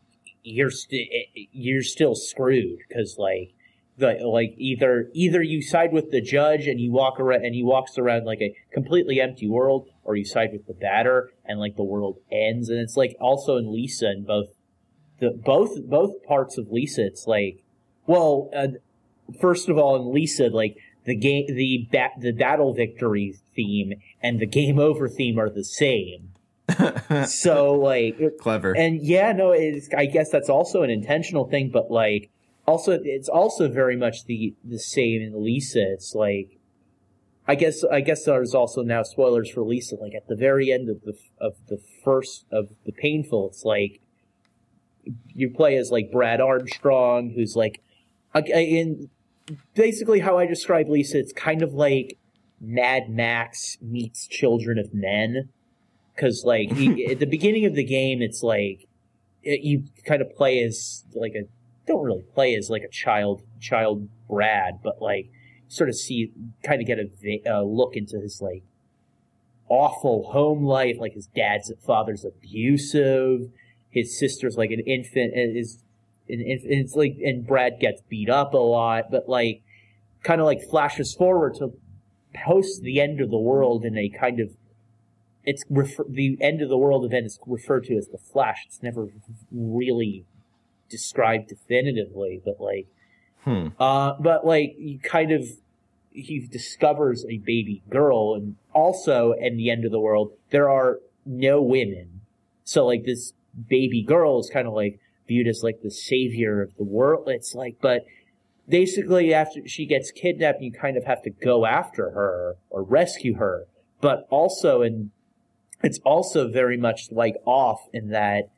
you're st- you're still screwed because like the like either either you side with the judge and you walk around and he walks around like a completely empty world, or you side with the batter and like the world ends. And it's like also in Lisa and both the both both parts of Lisa. It's like well, uh, first of all in Lisa, like the game the bat the battle victory theme and the game over theme are the same. (laughs) so like clever and yeah no it's i guess that's also an intentional thing but like also it's also very much the the same in Lisa. It's like I guess I guess there's also now spoilers for Lisa. Like at the very end of the of the first of the painful, it's like you play as like Brad Armstrong, who's like uh, in basically how I describe Lisa. It's kind of like Mad Max meets Children of Men, because like he, (laughs) at the beginning of the game, it's like it, you kind of play as like a don't really play as like a child child Brad, but like sort of see kind of get a look into his like awful home life, like his dad's father's abusive, his sister's like an infant, is it's like and Brad gets beat up a lot, but like kind of like flashes forward to post the end of the world in a kind of it's refer- the end of the world event is referred to as the Flash. It's never really described definitively, but like, hmm. uh, but like you kind of he discovers a baby girl, and also in the end of the world there are no women, so like this baby girl is kind of like viewed as like the savior of the world. It's like, but basically after she gets kidnapped, you kind of have to go after her or rescue her, but also and it's also very much like off in that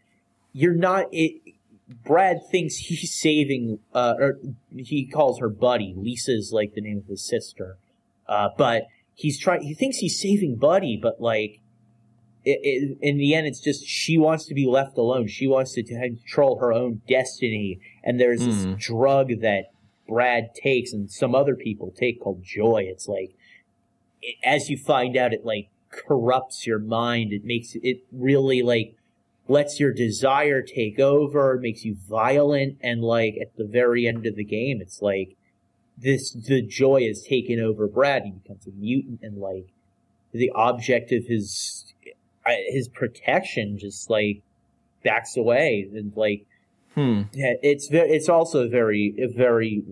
you're not it, Brad thinks he's saving, uh, or he calls her Buddy. Lisa's like the name of his sister. Uh, but he's trying, he thinks he's saving Buddy, but like, it, it, in the end, it's just she wants to be left alone. She wants to control her own destiny. And there's mm. this hmm. drug that Brad takes and some other people take called joy. It's like, it, as you find out, it like corrupts your mind. It makes it really like lets your desire take over, makes you violent, and like at the very end of the game, it's like this the joy is taken over Brad. He becomes a mutant, and like the object of his uh, his protection just like backs away, and like hmm. it's very it's also a very a very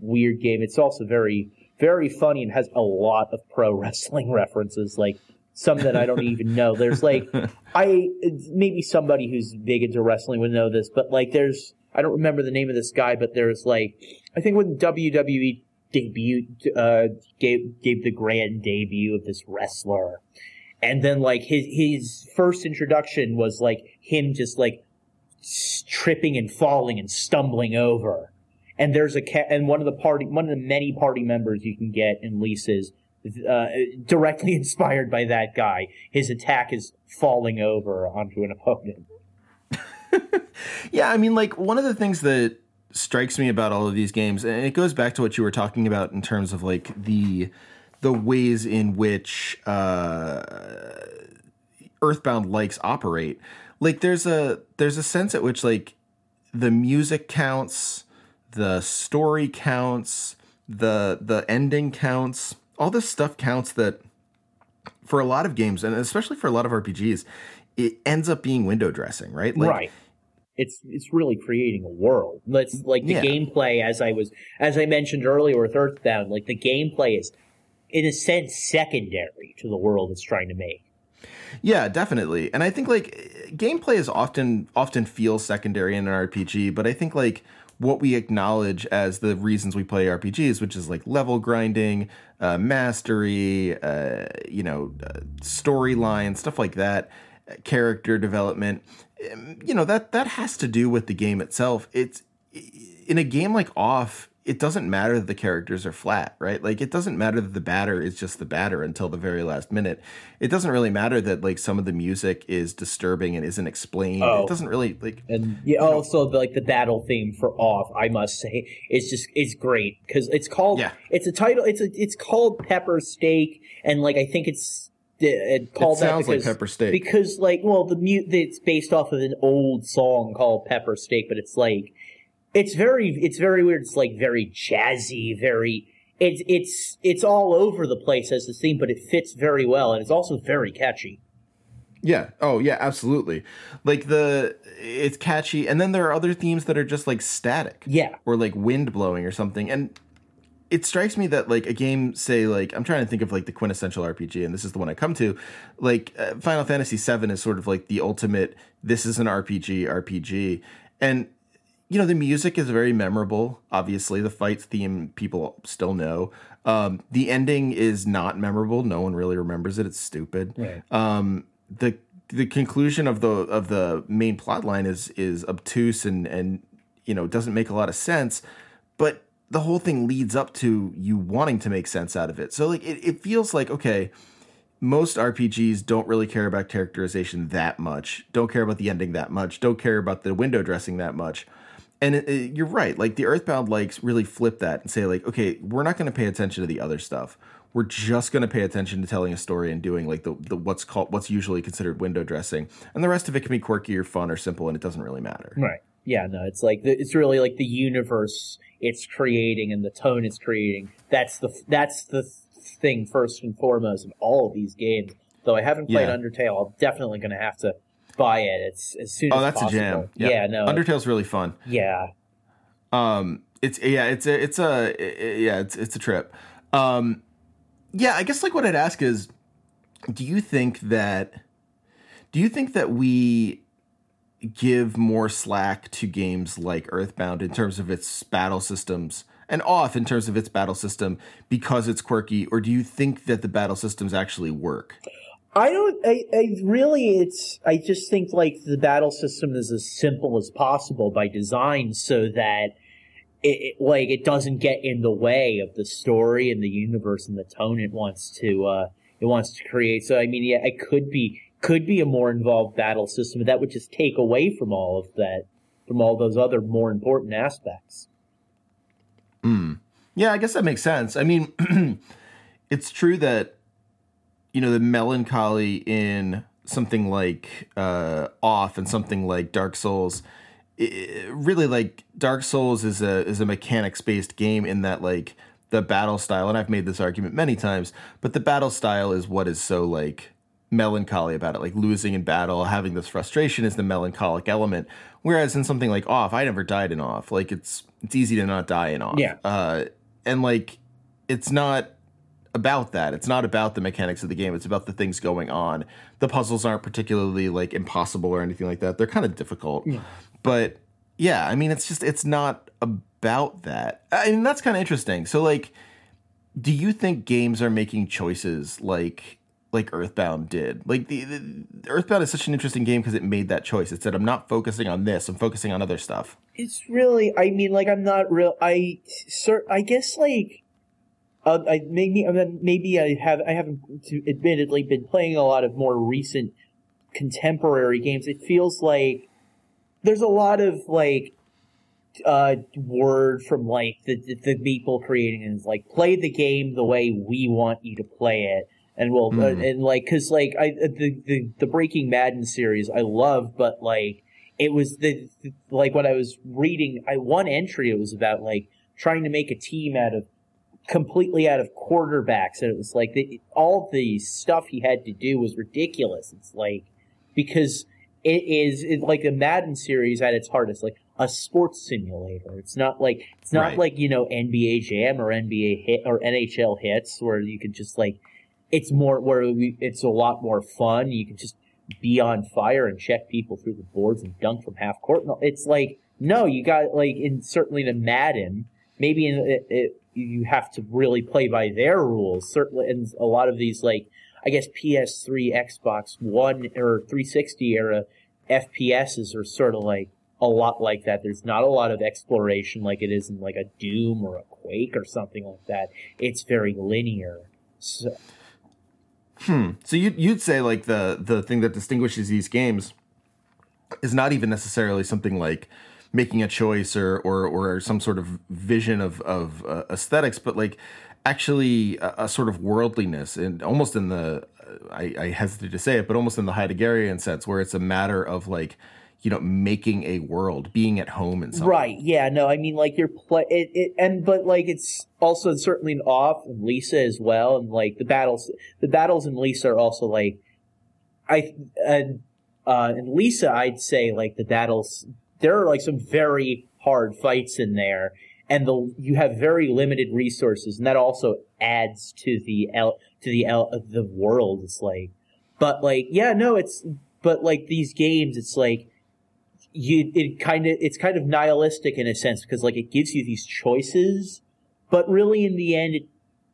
weird game. It's also very very funny and has a lot of pro (laughs) wrestling references like some that I don't even know. There's like, (laughs) I, maybe somebody who's big into wrestling would know this, but like there's, I don't remember the name of this guy, but there's like, I think when WWE debuted, uh, gave, gave the grand debut of this wrestler. And then like his, his first introduction was like him just like tripping and falling and stumbling over. And there's a ca- and one of the party, one of the many party members you can get in Lisa's uh, directly (laughs) inspired by that guy. His attack is falling over onto an opponent. (laughs) yeah, I mean, like one of the things that strikes me about all of these games, and it goes back to what you were talking about in terms of like the the ways in which uh, Earthbound likes operate. Like there's a there's a sense at which like the music counts, the story counts, the the ending counts all this stuff counts that for a lot of games and especially for a lot of RPGs, it ends up being window dressing, right? Like, right. It's it's really creating a world. It's like the yeah. gameplay, as I was as I mentioned earlier with Earthbound, like the gameplay is in a sense secondary to the world it's trying to make. Yeah, definitely. And I think like gameplay is often often feels secondary in an RPG, but I think like what we acknowledge as the reasons we play RPGs, which is like level grinding, uh, mastery, uh, you know, uh, storyline, stuff like that, character development. Um, you know that that has to do with the game itself. It's in a game like Off. It doesn't matter that the characters are flat, right? Like it doesn't matter that the batter is just the batter until the very last minute. It doesn't really matter that like some of the music is disturbing and isn't explained. Oh. It doesn't really like And yeah, also the, like the battle theme for off, I must say, it's just it's great because it's called Yeah. it's a title it's a it's called Pepper Steak and like I think it's uh, it called it that sounds like pepper steak. because like well the mute it's based off of an old song called Pepper Steak, but it's like it's very it's very weird. It's like very jazzy, very it's it's it's all over the place as the theme, but it fits very well and it's also very catchy. Yeah. Oh, yeah, absolutely. Like the it's catchy and then there are other themes that are just like static. Yeah. Or like wind blowing or something. And it strikes me that like a game say like I'm trying to think of like the quintessential RPG and this is the one I come to like uh, Final Fantasy 7 is sort of like the ultimate this is an RPG RPG and you know the music is very memorable obviously. The fight theme people still know. Um the ending is not memorable. No one really remembers it. It's stupid. Right. um the the conclusion of the of the main plot line is is obtuse and and you know doesn't make a lot of sense but the whole thing leads up to you wanting to make sense out of it. So like it, it feels like okay most RPGs don't really care about characterization that much, don't care about the ending that much, don't care about the window dressing that much. And it, it- you're right. Like the Earthbound likes really flip that and say like, okay, we're not going to pay attention to the other stuff. We're just going to pay attention to telling a story and doing like the, the what's called what's usually considered window dressing, and the rest of it can be quirky or fun or simple, and it doesn't really matter. Right. Yeah, no, it's like the, it's really like the universe it's creating and the tone it's creating. That's the that's the thing first and foremost in all of these games. Though I haven't played Yeah. Undertale, I'm definitely going to have to buy it. It's as soon Oh, as that's possible. a jam. Yeah, no, Undertale's really fun. yeah. Um, it's yeah, it's a it's a yeah, it's it's a trip. Um, yeah, I guess like what I'd ask is, do you think that, do you think that we give more slack to games like Earthbound in terms of its battle systems and off in terms of its battle system because it's quirky, or do you think that the battle systems actually work? I don't. I, I really. It's. I just think like the battle system is as simple as possible by design, so that it, it like it doesn't get in the way of the story and the universe and the tone it wants to. uh It wants to create. So I mean, yeah, it could be could be a more involved battle system, but that would just take away from all of that, from all those other more important aspects. Yeah, I guess that makes sense. I mean, (clears throat) it's true that you know the melancholy in something like uh, Off and something like Dark Souls. i really, like Dark Souls is a is a mechanics based game in that like the battle style, and I've made this argument many times, but the battle style is what is so like melancholy about it. Like losing in battle, having this frustration is the melancholic element. Whereas in something like Off, I never died in Off. Like it's it's easy to not die in Off. Yeah. Uh, and like it's not about that. It's not about the mechanics of the game. It's about the things going on. The puzzles aren't particularly like impossible or anything like that. They're kind of difficult. But yeah, I mean it's just it's not about that. I mean that's kind of interesting. So like do you think games are making choices like like Earthbound did? Like the, the Earthbound is such an interesting game because it made that choice. It said I'm not focusing on this. I'm focusing on other stuff. It's really, I mean, like I'm not real. I, sir, I guess like, uh, I maybe, I mean, maybe I have, I haven't to, admittedly been playing a lot of more recent contemporary games. It feels like there's a lot of like, uh, word from like the the people creating it is like play the game the way we want you to play it. And we'll, uh, Hmm. and like, cause like, I, the, the, the Breaking Madden series I love, but like, it was the, the- like what I was reading I one entry it was about like trying to make a team out of completely out of quarterbacks and it was like the, all the stuff he had to do was ridiculous it's like because it is it, like a Madden series at its heart is like a sports simulator it's not like it's not Right. like you know NBA Jam or NBA hit or NHL Hitz where you can just like it's more where we, it's a lot more fun you can just be on fire and check people through the boards and dunk from half court. No, it's like no, you got like in certainly the Madden, maybe in it, it, you have to really play by their rules. Certainly, and a lot of these like I guess PS3, Xbox One, or 360 era FPSs are sort of like a lot like that. There's not a lot of exploration like it is in like a Doom or a Quake or something like that. It's very linear. So, hmm. So you you'd say like the the thing that distinguishes these games is not even necessarily something like making a choice or or or some sort of vision of of uh, aesthetics, but like actually a, a, sort of worldliness and almost in the I, I hesitate to say it, but almost in the Heideggerian sense, where it's a matter of like you know making a world being at home and something right. Yeah. No i mean like you're play it, it and but like it's also certainly an off and lisa as well and like the battles the battles in lisa are also like i and uh in lisa i'd say like the battles there are like some very hard fights in there and the you have very limited resources and that also adds to the l to the l the world it's like but like yeah no it's but like these games it's like you it kind of it's kind of nihilistic in a sense because like it gives you these choices, but really in the end it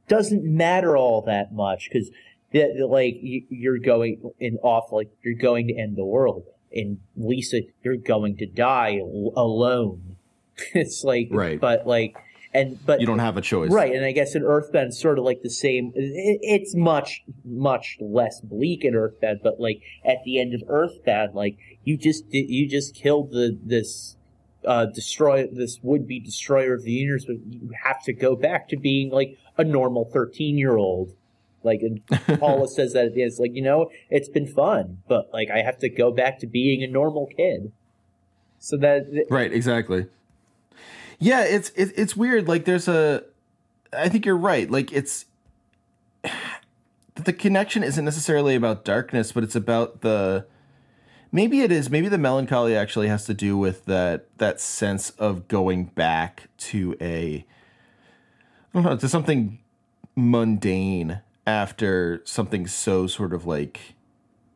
doesn't matter all that much because like you're going in off like you're going to end the world. In Lisa, you're going to die alone. (laughs) it's like right, but like and but you don't have a choice, right? And I guess in Earthbound, sort of like the same. It, it's much much less bleak in Earthbound, but like at the end of Earthbound, like you just you just killed the this uh, destroy this would be destroyer of the universe, but you have to go back to being like a normal thirteen year old. Like Paula (laughs) says that it's like you know it's been fun, but like I have to go back to being a normal kid. So that right, exactly. Yeah, it's it, it's weird. Like there's a, I think you're right. Like it's (sighs) the connection isn't necessarily about darkness, but it's about the maybe it is. Maybe the melancholy actually has to do with that that sense of going back to a I don't know to something mundane after something so sort of like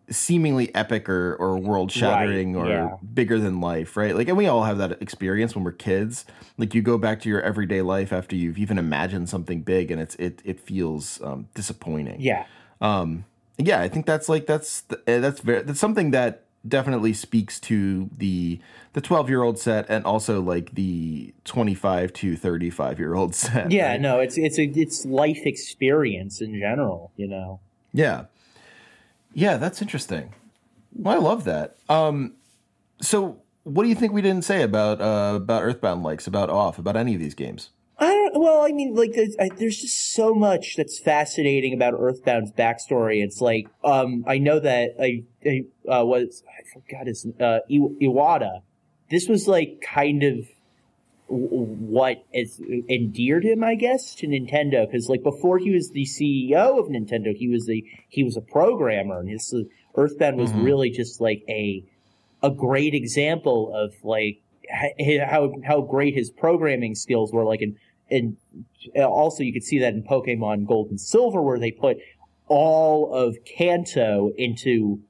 seemingly epic or, or world shattering right, or yeah. bigger than life, right? Like, and we all have that experience when we're kids. Like, you go back to your everyday life after you've even imagined something big, and it's it it feels um, disappointing. Yeah. Um. Yeah, I think that's like that's eh, that's very that's something that definitely speaks to the the 12 year old set and also like the 25 to 35 year old (laughs) set. Yeah, right? no, it's it's a it's life experience in general, you know. Yeah. Yeah, that's interesting. Well, I love that. Um, so, what do you think we didn't say about uh, about Earthbound likes, about Off, about any of these games? I don't. Well, I mean, like, there's, I, there's just so much that's fascinating about Earthbound's backstory. It's like, um, I know that I, I uh, was I forgot his uh, Iwata. This was like kind of what is endeared him, I guess, to Nintendo. Because like before he was the CEO of Nintendo, he was the he was a programmer, and his Earthbound was mm-hmm. really just like a a great example of like how how great his programming skills were. Like and and also you could see that in Pokemon Gold and Silver, where they put all of Kanto into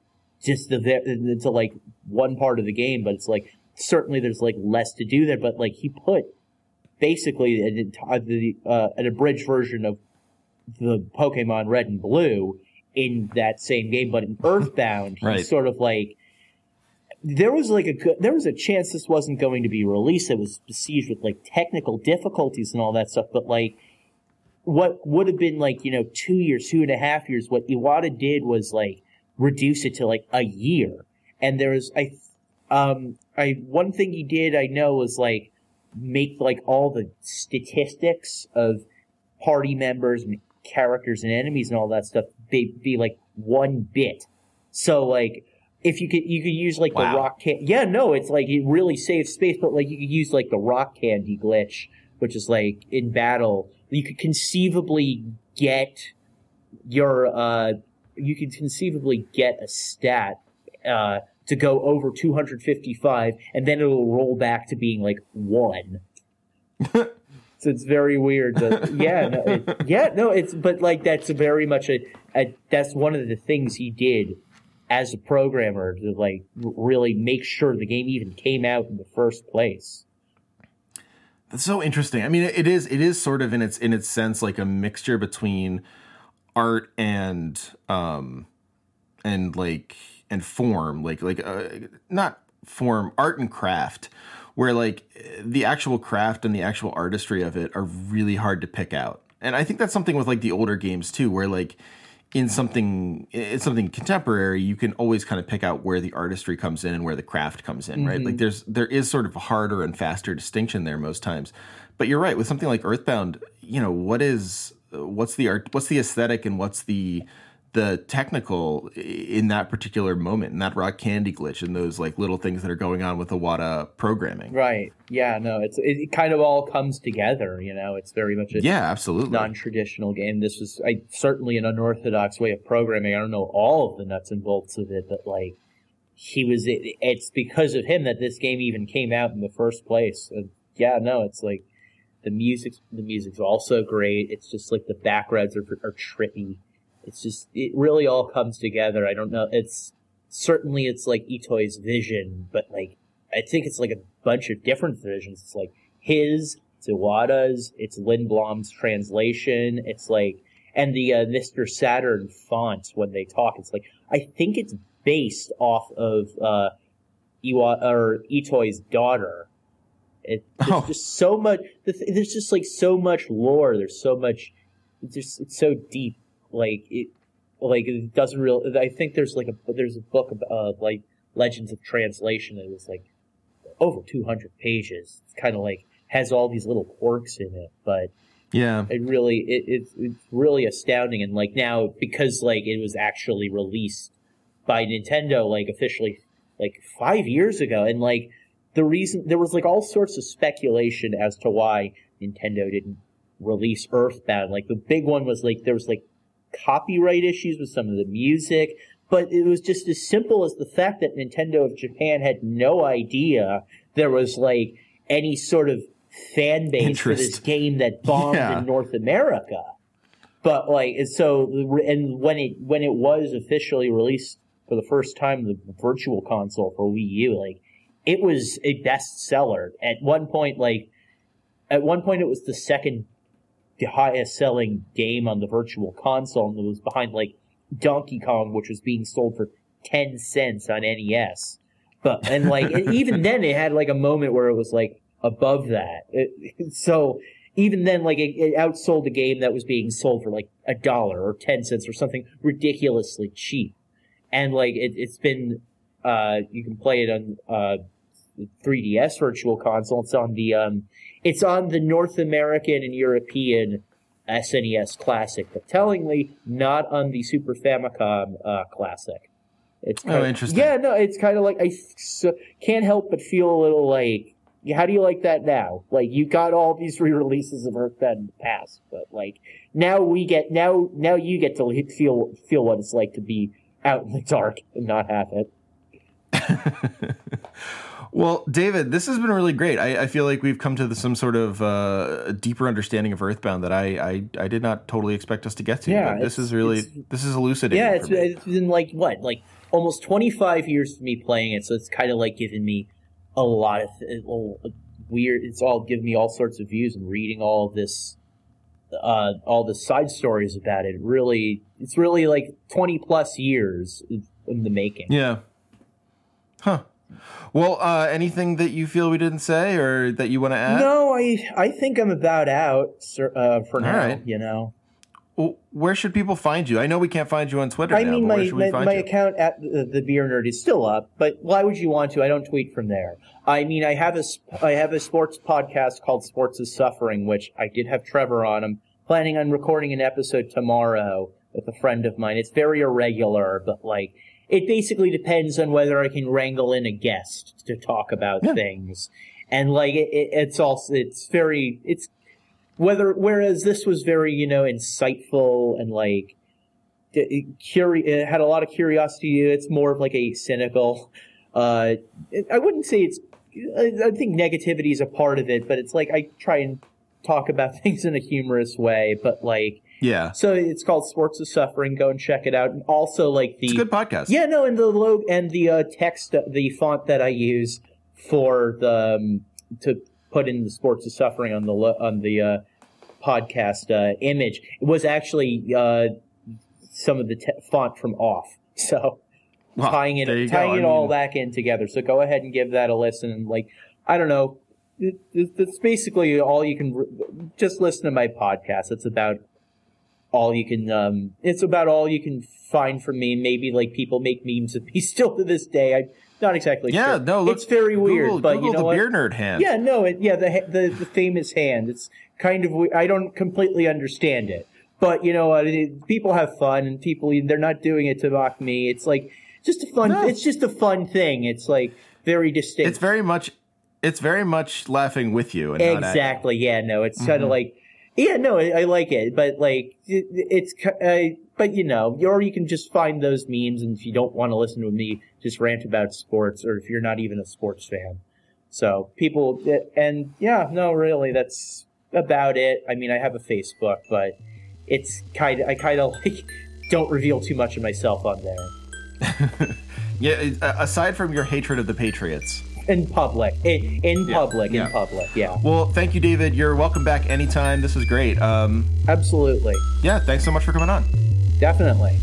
just the into like one part of the game, but it's like certainly there's like less to do there, but like he put basically an, uh, an abridged version of the Pokemon Red and Blue in that same game, but in Earthbound, right. he's sort of like there was like a there was a chance this wasn't going to be released. It was besieged with like technical difficulties and all that stuff, but like what would have been like you know two years, two and a half years, what Iwata did was like reduce it to like a year. And there was I um, I one thing he did I know was like make like all the statistics of party members and characters and enemies and all that stuff be, be like one bit. So like if you could you could use like wow. the rock can yeah no it's like it really saves space but like you could use like the rock candy glitch which is like in battle you could conceivably get your uh you could conceivably get a stat uh to go over 255 and then it'll roll back to being like one. (laughs) so it's very weird. Yeah, no, it, yeah, no, it's but like that's very much a, a that's one of the things he did as a programmer to like really make sure the game even came out in the first place. That's so interesting. I mean, it is it is sort of in its in its sense like a mixture between art and um and like and form like like uh, not form art and craft where like the actual craft and the actual artistry of it are really hard to pick out. And I think that's something with like the older games too, where like in something in something contemporary, you can always kind of pick out where the artistry comes in and where the craft comes in, mm-hmm. right? Like there's there is sort of a harder and faster distinction there most times. But you're right with something like Earthbound. You know what is what's the art? What's the aesthetic and what's the the technical in that particular moment and that rock candy glitch and those like little things that are going on with the Iwata programming. Right. Yeah. No. It's it kind of all comes together. You know, it's very much a yeah, absolutely non-traditional game. This was I, certainly an unorthodox way of programming. I don't know all of the nuts and bolts of it, but like he was. It, it's because of him that this game even came out in the first place. And yeah. No. It's like the music. The music's also great. It's just like the backgrounds are, are trippy it's just it really all comes together. I don't know. It's certainly it's like Itoi's vision, but like I think it's like a bunch of different visions. It's like his, it's Iwata's, it's Lindblom's translation. It's like and the uh, Mr. Saturn font when they talk. It's like I think it's based off of uh, Iwa or Itoi's daughter. It, there's oh. just so much. There's just like so much lore. There's so much. It's just it's so deep like it like it doesn't real i think there's like a there's a book about uh, like legends of translation that was like over 200 pages. It's kind of like has all these little quirks in it but yeah. it really it, it's, it's really astounding. And like now because like it was actually released by nintendo like officially like five years ago and like the reason there was like all sorts of speculation as to why nintendo didn't release earthbound. Like the big one was like there was like copyright issues with some of the music, but it was just as simple as the fact that Nintendo of Japan had no idea there was like any sort of fan base Interest. for this game that (laughs) bombed yeah. in North America. But like, so, and when it when it was officially released for the first time, the Virtual Console for Wii U, like, it was a bestseller. At one point, like, at one point, it was the second the highest selling game on the virtual console and it was behind like Donkey Kong, which was being sold for 10 cents on NES. But, and like, even (laughs) then it had like a moment where it was like above that. It, so even then, like, it, it outsold a game that was being sold for like a dollar or 10 cents or something ridiculously cheap. And like, it, has been, uh, you can play it on, uh, 3DS Virtual Console. It's on the, um, it's on the North American and European SNES Classic, but tellingly not on the Super Famicom uh, Classic. It's oh, kind oh, interesting. Yeah, no, it's kind of like I so, can't help but feel a little like, how do you like that now? Like you got all these re-releases of Earthbound in the past, but like now we get now now you get to feel feel what it's like to be out in the dark and not have it. (laughs) Well, David, this has been really great. I, I feel like we've come to the, some sort of uh, deeper understanding of Earthbound that I, I, I did not totally expect us to get to. Yeah, but this is really this is elucidating. Yeah, it's, it's been like what, like almost twenty five years of me playing it, so it's kind of like giving me a lot of th- weird. It's all giving me all sorts of views and reading all this, uh, all the side stories about it. Really, it's really like twenty plus years in the making. Yeah. Huh. Well, uh, anything that you feel we didn't say or that you want to add? No, I I think I'm about out uh, for now. Right. You know. Well, where should people find you? I know we can't find you on Twitter. I now, mean, my my, my account at the, the, Beer Nerd is still up, but why would you want to? I don't tweet from there. I mean, I have a I have a sports podcast called Sports is Suffering, which I did have Trevor on. I'm planning on recording an episode tomorrow with a friend of mine. It's very irregular, but like it basically depends on whether I can wrangle in a guest to talk about yeah. things. And like it, it, it's also it's very it's whether whereas this was very you know insightful and like it, curi- it had a lot of curiosity. It's more of like a cynical. Uh, I wouldn't say it's. I think negativity is a part of it, but it's like I try and talk about (laughs) things in a humorous way. But like yeah. So it's called Sports of Suffering. Go and check it out. And also like the good podcast. Yeah, no, and the logo and the uh, text, the font that I use for the um, to put in the Sports of Suffering on the on the uh, podcast uh, image was actually uh, some of the te- font from Off. (laughs) So Well, tying it go. tying I it all mean- back in together. So go ahead and give that a listen. And like, I don't know, it, it, basically all you can. re- Just listen to my podcast. It's about all you can. Um, it's about all you can find from me. Maybe like people make memes of me (laughs) still to this day. I'm not exactly Yeah, sure. no, look, it's very weird, Google, but Google you know the what? beer nerd hand. Yeah, no, it, yeah, the, the the famous hand. It's kind of we- I don't completely understand it, but you know what? It, people have fun, and people they're not doing it to mock me. It's like just a fun. No. It's just a fun thing. It's like very distinct. It's very much. It's very much laughing with you. And not at you. exactly. Yeah, no, it's kind Mhm. of like yeah, no, I, I like it, but like it, it's uh, but you know, or you can just find those memes, and if you don't want to listen to me just rant about sports, or if you're not even a sports fan. So people, and yeah, no, really, that's about it. I mean, I have a Facebook, but it's kind of, I kind of (laughs) like don't reveal too much of myself on there (laughs) Yeah. Aside from your hatred of the Patriots. In public, in, in Yeah, public, yeah. in public. Yeah, Well, thank you, David. You're welcome back anytime. This was great. Um, absolutely, yeah. Thanks so much for coming on. definitely.